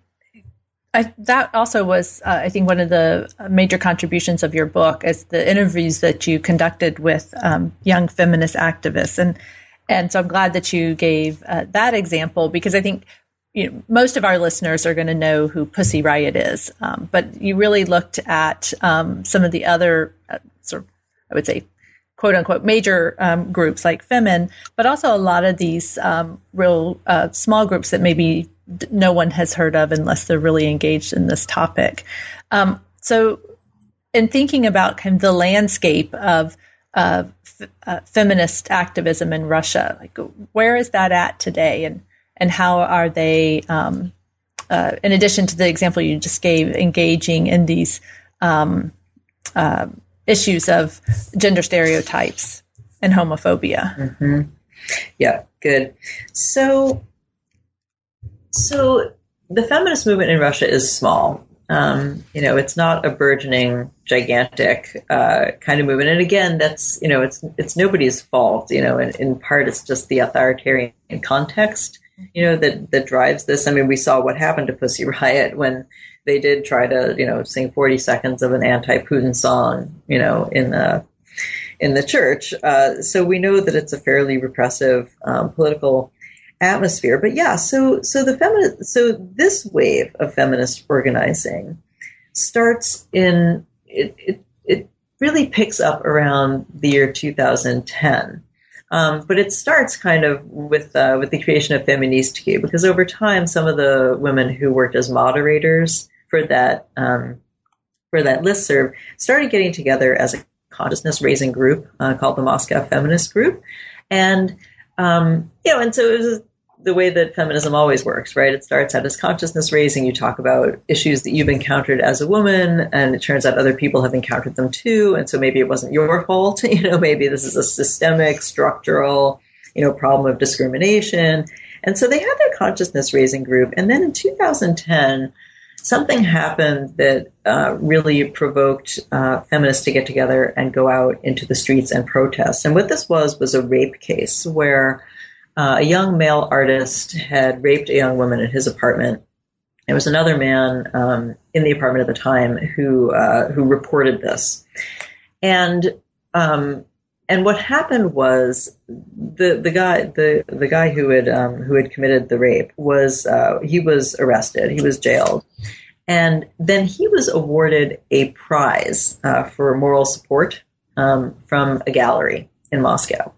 I, that also was, uh, I think, one of the major contributions of your book is the interviews that you conducted with um, young feminist activists, and and so I'm glad that you gave uh, that example because I think you know, most of our listeners are going to know who Pussy Riot is, um, but you really looked at um, some of the other uh, sort of, I would say, quote unquote major um, groups like FEMEN, but also a lot of these um, real uh, small groups that maybe no one has heard of unless they're really engaged in this topic. Um, so, in thinking about kind of the landscape of uh, f- uh, feminist activism in Russia, like where is that at today, and and how are they, um, uh, in addition to the example you just gave, engaging in these um, uh, issues of gender stereotypes and homophobia? Mm-hmm. Yeah, good. So so the feminist movement in Russia is small. Um, you know, it's not a burgeoning, gigantic uh, kind of movement. And again, that's you know, it's it's nobody's fault. You know, in, in part, it's just the authoritarian context. You know that that drives this. I mean, we saw what happened to Pussy Riot when they did try to you know sing 40 seconds of an anti-Putin song. You know, in the in the church. Uh, so we know that it's a fairly repressive um, political atmosphere. But yeah, so so the feminist so this wave of feminist organizing starts in it it, it really picks up around the year 2010. Um, but it starts kind of with uh, with the creation of Feministki because over time some of the women who worked as moderators for that um, for that listserv started getting together as a consciousness raising group uh, called the Moscow Feminist Group, and um, you know, and so it was the way that feminism always works, right? It starts out as consciousness raising. You talk about issues that you've encountered as a woman, and it turns out other people have encountered them too. And so maybe it wasn't your fault. You know, maybe this is a systemic, structural, you know, problem of discrimination. And so they had their consciousness raising group. And then in 2010, something happened that uh, really provoked uh, feminists to get together and go out into the streets and protest. And what this was was a rape case where uh, a young male artist had raped a young woman in his apartment. There was another man um, in the apartment at the time who uh, who reported this, and um, and what happened was the the guy the the guy who had um, who had committed the rape was uh, he was arrested. He was jailed. And then he was awarded a prize uh, for moral support um, from a gallery in Moscow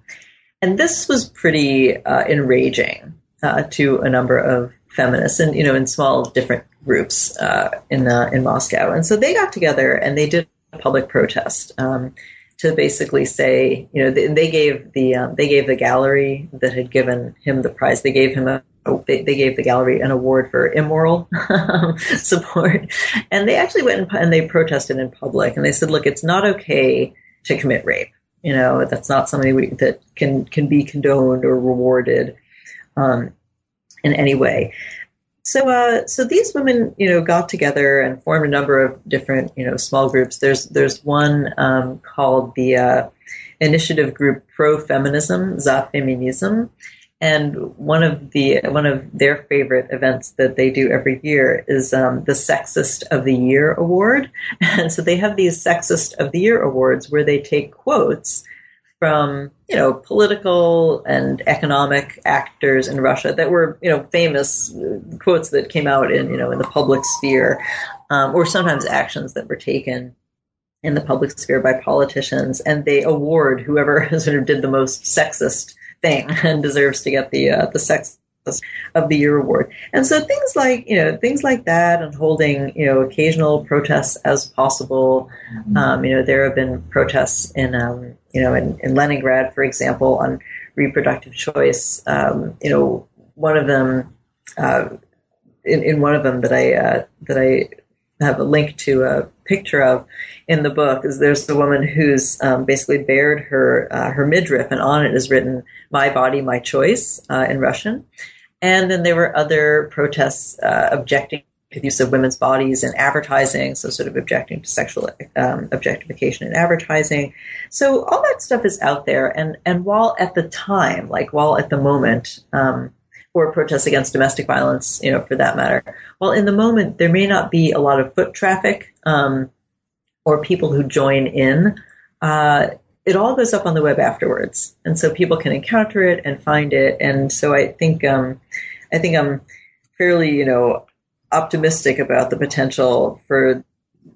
and this was pretty uh, enraging uh, to a number of feminists and you know in small different groups uh, in uh, in Moscow and so they got together and they did a public protest um, to basically say, you know, they, they gave the um, they gave the gallery that had given him the prize. They gave him a they, they gave the gallery an award for immoral support, and they actually went and, and they protested in public. And they said, look, it's not okay to commit rape. You know, that's not something we, that can can be condoned or rewarded um, in any way. So, uh, so these women, you know, got together and formed a number of different, you know, small groups. There's there's one um, called the uh, Initiative Group Pro Feminism, Za Feminism, and one of the one of their favorite events that they do every year is um, the Sexist of the Year award. And so they have these Sexist of the Year awards where they take quotes from you know political and economic actors in Russia that were you know famous quotes that came out in you know in the public sphere, um, or sometimes actions that were taken in the public sphere by politicians, and they award whoever sort of did the most sexist thing and deserves to get the uh, the sex of the year award. And so things like, you know, things like that and holding, you know, occasional protests as possible. Um, you know, there have been protests in, um, you know, in, in, Leningrad, for example, on reproductive choice. Um, you know, one of them, uh, in, in one of them that I, uh, that I have a link to a picture of in the book is there's the woman who's um, basically bared her uh, her midriff and on it is written "My body, my choice" uh, in Russian, and then there were other protests uh, objecting to the use of women's bodies in advertising, so sort of objecting to sexual um, objectification in advertising. So all that stuff is out there. And, and while at the time, like while at the moment, um, or protests against domestic violence, you know, for that matter, while in the moment there may not be a lot of foot traffic um, or people who join in, uh, it all goes up on the web afterwards, and so people can encounter it and find it. And so I think um, I think I'm fairly you know optimistic about the potential for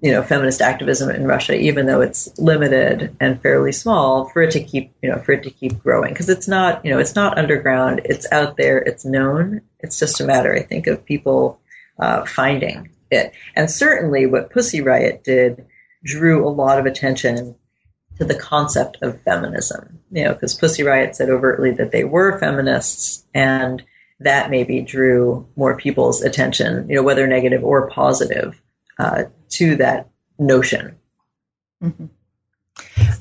you know feminist activism in Russia, even though it's limited and fairly small, for it to keep you know for it to keep growing because it's not you know it's not underground, it's out there, it's known. It's just a matter, I think, of people uh, finding it. And certainly, what Pussy Riot did drew a lot of attention to the concept of feminism. You know, because Pussy Riot said overtly that they were feminists, and that maybe drew more people's attention, you know, whether negative or positive, uh, to that notion. Mm-hmm.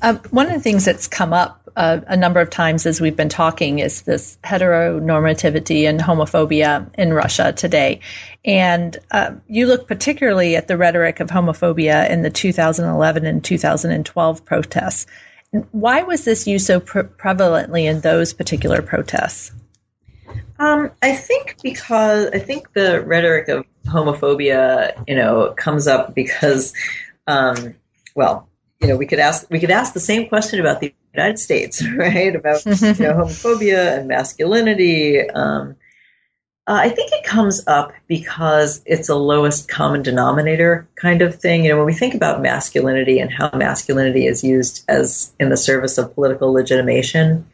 Uh, one of the things that's come up uh, a number of times as we've been talking is this heteronormativity and homophobia in Russia today. And uh, you look particularly at the rhetoric of homophobia in the 2011 and 2012 protests. Why was this used so pre- prevalently in those particular protests? Um, I think because I think the rhetoric of homophobia, you know, comes up because, um, well, you know, we could ask we could ask the same question about the United States, right? About you know homophobia and masculinity. Um, uh, I think it comes up because it's a lowest common denominator kind of thing. You know, when we think about masculinity and how masculinity is used as in the service of political legitimation,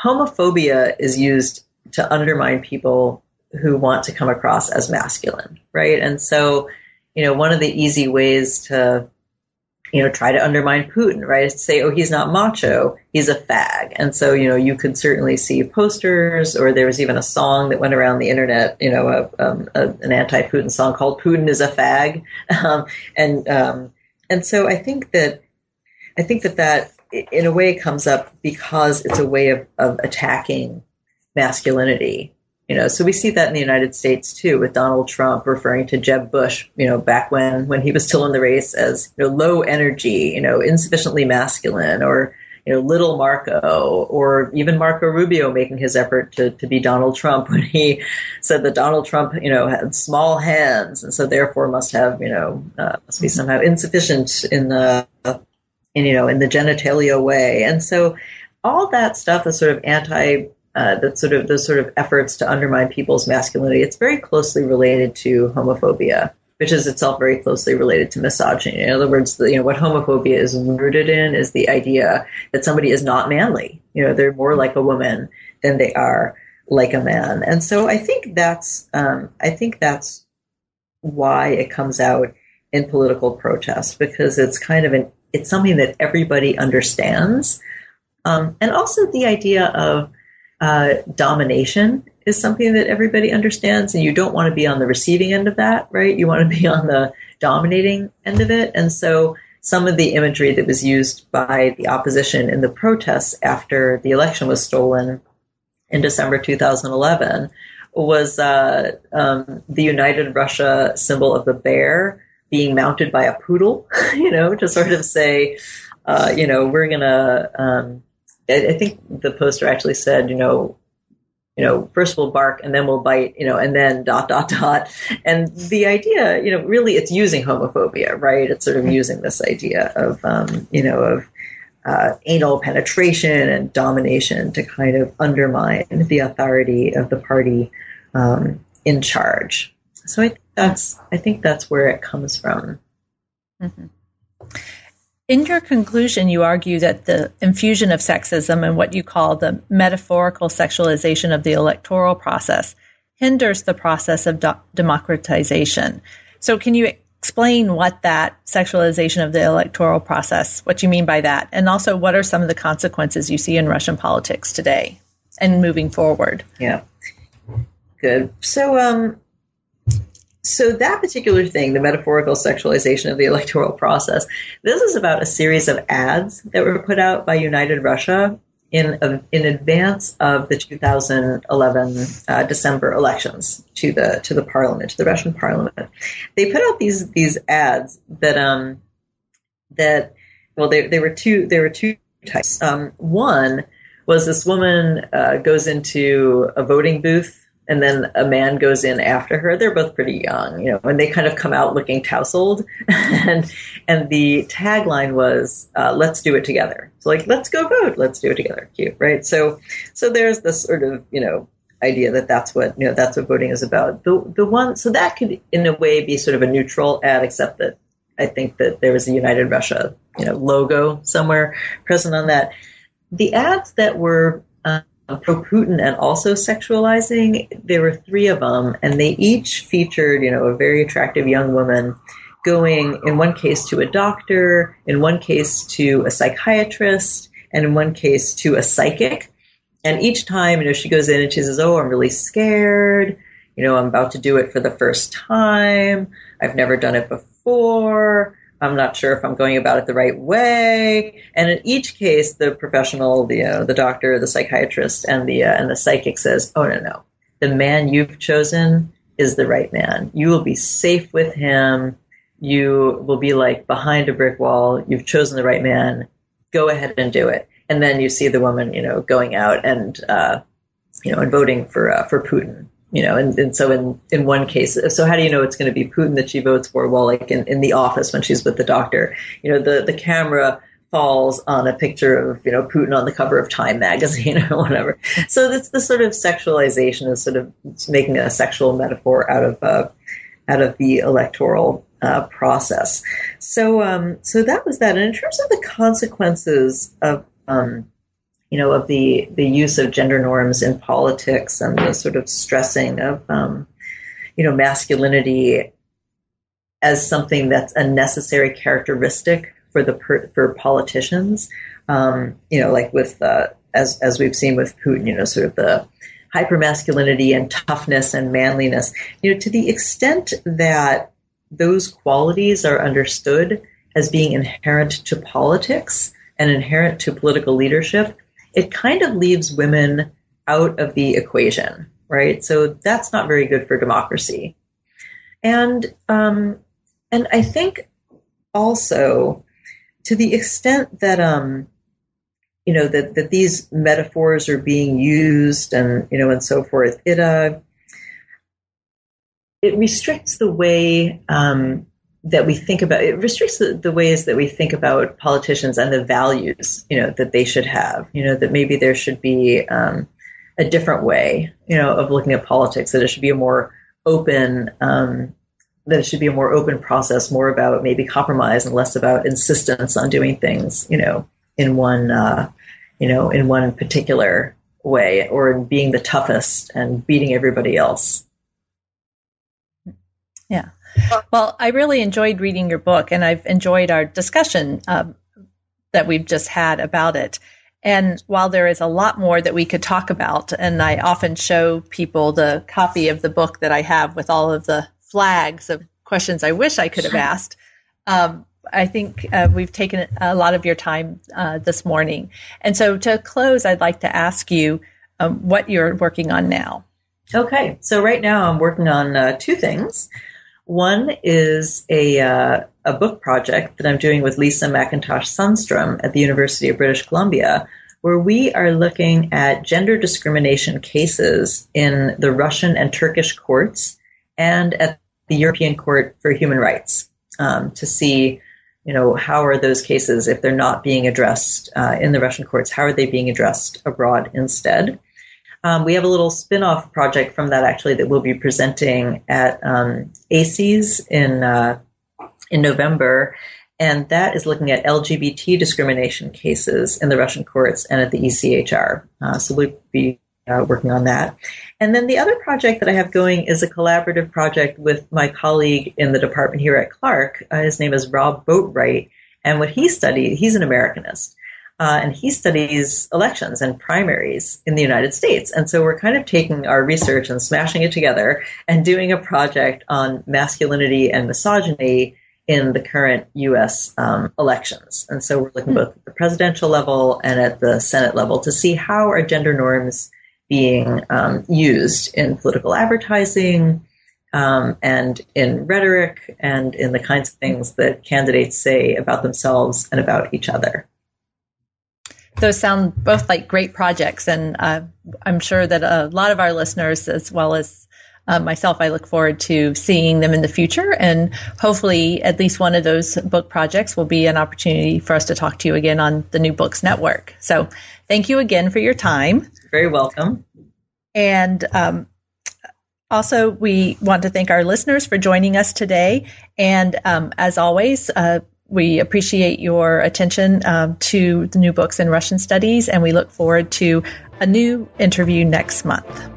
homophobia is used to undermine people who want to come across as masculine, right? And so, you know, one of the easy ways to you know, try to undermine Putin, right? is to Say, oh, he's not macho, he's a fag. And so, you know, you could certainly see posters, or there was even a song that went around the internet, you know, a, um, a, an anti-Putin song called "Putin is a fag," um, and um, and so I think that I think that that in a way comes up because it's a way of, of attacking masculinity you know, so we see that in the United States too, with Donald Trump referring to Jeb Bush, you know, back when when he was still in the race as you know low energy, you know, insufficiently masculine, or you know, little Marco, or even Marco Rubio making his effort to, to be Donald Trump when he said that Donald Trump, you know, had small hands and so therefore must have, you know, uh, must be somehow insufficient in the, in, you know, in the genitalia way. And so all that stuff is sort of anti uh, that sort of those sort of efforts to undermine people's masculinity. It's very closely related to homophobia, which is itself very closely related to misogyny. In other words, the, you know what homophobia is rooted in is the idea that somebody is not manly. You know, they're more like a woman than they are like a man. And so I think that's um, I think that's why it comes out in political protest because it's kind of an it's something that everybody understands. Um, and also the idea of uh, domination is something that everybody understands, and you don't want to be on the receiving end of that, right? You want to be on the dominating end of it. And so some of the imagery that was used by the opposition in the protests after the election was stolen in December 2011 was uh, um, the United Russia symbol of the bear being mounted by a poodle, you know, to sort of say, uh, you know, we're going to. Um, I, I think the poster actually said, you know, you know, first we'll bark and then we'll bite, you know, and then dot, dot, dot. And the idea, you know, really it's using homophobia, right? It's sort of using this idea of, um, you know, of uh, anal penetration and domination to kind of undermine the authority of the party um, in charge. So I, think that's, I think that's where it comes from. Mm-hmm. In your conclusion, you argue that the infusion of sexism and what you call the metaphorical sexualization of the electoral process hinders the process of do- democratization. So, can you explain what that sexualization of the electoral process, what you mean by that, and also what are some of the consequences you see in Russian politics today and moving forward? Yeah. Good. So, um, so that particular thing, the metaphorical sexualization of the electoral process, this is about a series of ads that were put out by United Russia in uh, in advance of the 2011 uh, December elections to the to the parliament, to the Russian parliament. They put out these these ads that um that well they were two there were two types. Um, one was this woman uh, goes into a voting booth and then a man goes in after her. They're both pretty young, you know, and they kind of come out looking tousled. and and the tagline was, uh, "Let's do it together." So like, let's go vote. Let's do it together. Cute, right? So so there's this sort of you know idea that that's what you know that's what voting is about. The the one so that could in a way be sort of a neutral ad, except that I think that there was a United Russia you know logo somewhere present on that. The ads that were pro Uh, Putin and also sexualizing. There were three of them, and they each featured, you know, a very attractive young woman going, in one case, to a doctor, in one case, to a psychiatrist, and in one case, to a psychic. And each time, you know, she goes in and she says, "Oh, I'm really scared. You know, I'm about to do it for the first time. I've never done it before." I'm not sure if I'm going about it the right way. And in each case, the professional, the uh, the doctor, the psychiatrist, and the uh, and the psychic says, "Oh no, no, the man you've chosen is the right man. You will be safe with him. You will be like behind a brick wall. You've chosen the right man. Go ahead and do it." And then you see the woman, you know, going out and uh, you know and voting for uh, for Putin you know, and, and so in, in one case, so how do you know it's going to be Putin that she votes for? Well, like in, in the office when she's with the doctor, you know, the, the camera falls on a picture of, you know, Putin on the cover of Time magazine or whatever. So it's the sort of sexualization is sort of making a sexual metaphor out of, uh, out of the electoral uh, process. So, um, so that was that. And in terms of the consequences of, um, you know, of the, the use of gender norms in politics and the sort of stressing of, um, you know, masculinity as something that's a necessary characteristic for the for politicians. Um, you know, like with uh, as as we've seen with Putin, you know, sort of the hypermasculinity and toughness and manliness. You know, to the extent that those qualities are understood as being inherent to politics and inherent to political leadership, it kind of leaves women out of the equation, right? So that's not very good for democracy. And um, and I think also to the extent that um, you know that that these metaphors are being used and you know and so forth. It uh, it restricts the way um, that we think about it restricts the, the, ways that we think about politicians and the values you know that they should have you know that maybe there should be um, a different way you know of looking at politics that it should be a more open um, that it should be a more open process more about maybe compromise and less about insistence on doing things you know in one uh, you know in one particular way or in being the toughest and beating everybody else well, I really enjoyed reading your book, and I've enjoyed our discussion um, that we've just had about it. And while there is a lot more that we could talk about, and I often show people the copy of the book that I have with all of the flags of questions I wish I could have asked, um, I think uh, we've taken a lot of your time uh, this morning. And so to close, I'd like to ask you um, what you're working on now. Okay, so right now I'm working on uh, two things. One is a, uh, a book project that I'm doing with Lisa McIntosh Sundstrom at the University of British Columbia, where we are looking at gender discrimination cases in the Russian and Turkish courts and at the European Court for Human Rights um, to see, you know, how are those cases, if they're not being addressed uh, in the Russian courts, how are they being addressed abroad instead? Um, we have a little spin off project from that actually that we'll be presenting at um, ACES in, uh, in November. And that is looking at LGBT discrimination cases in the Russian courts and at the ECHR. Uh, so we'll be uh, working on that. And then the other project that I have going is a collaborative project with my colleague in the department here at Clark. Uh, his name is Rob Boatright. And what he studied, he's an Americanist. Uh, and he studies elections and primaries in the United States. And so we're kind of taking our research and smashing it together and doing a project on masculinity and misogyny in the current U.S. Um, elections. And so we're looking both at the presidential level and at the Senate level to see how are gender norms being um, used in political advertising. Um, and in rhetoric and in the kinds of things that candidates say about themselves and about each other those sound both like great projects, and uh, I'm sure that a lot of our listeners, as well as uh, myself, I look forward to seeing them in the future. And hopefully, at least one of those book projects will be an opportunity for us to talk to you again on the New Books Network. So, thank you again for your time. Very welcome. And um, also, we want to thank our listeners for joining us today. And um, as always, uh, we appreciate your attention um, to the new books in Russian studies, and we look forward to a new interview next month.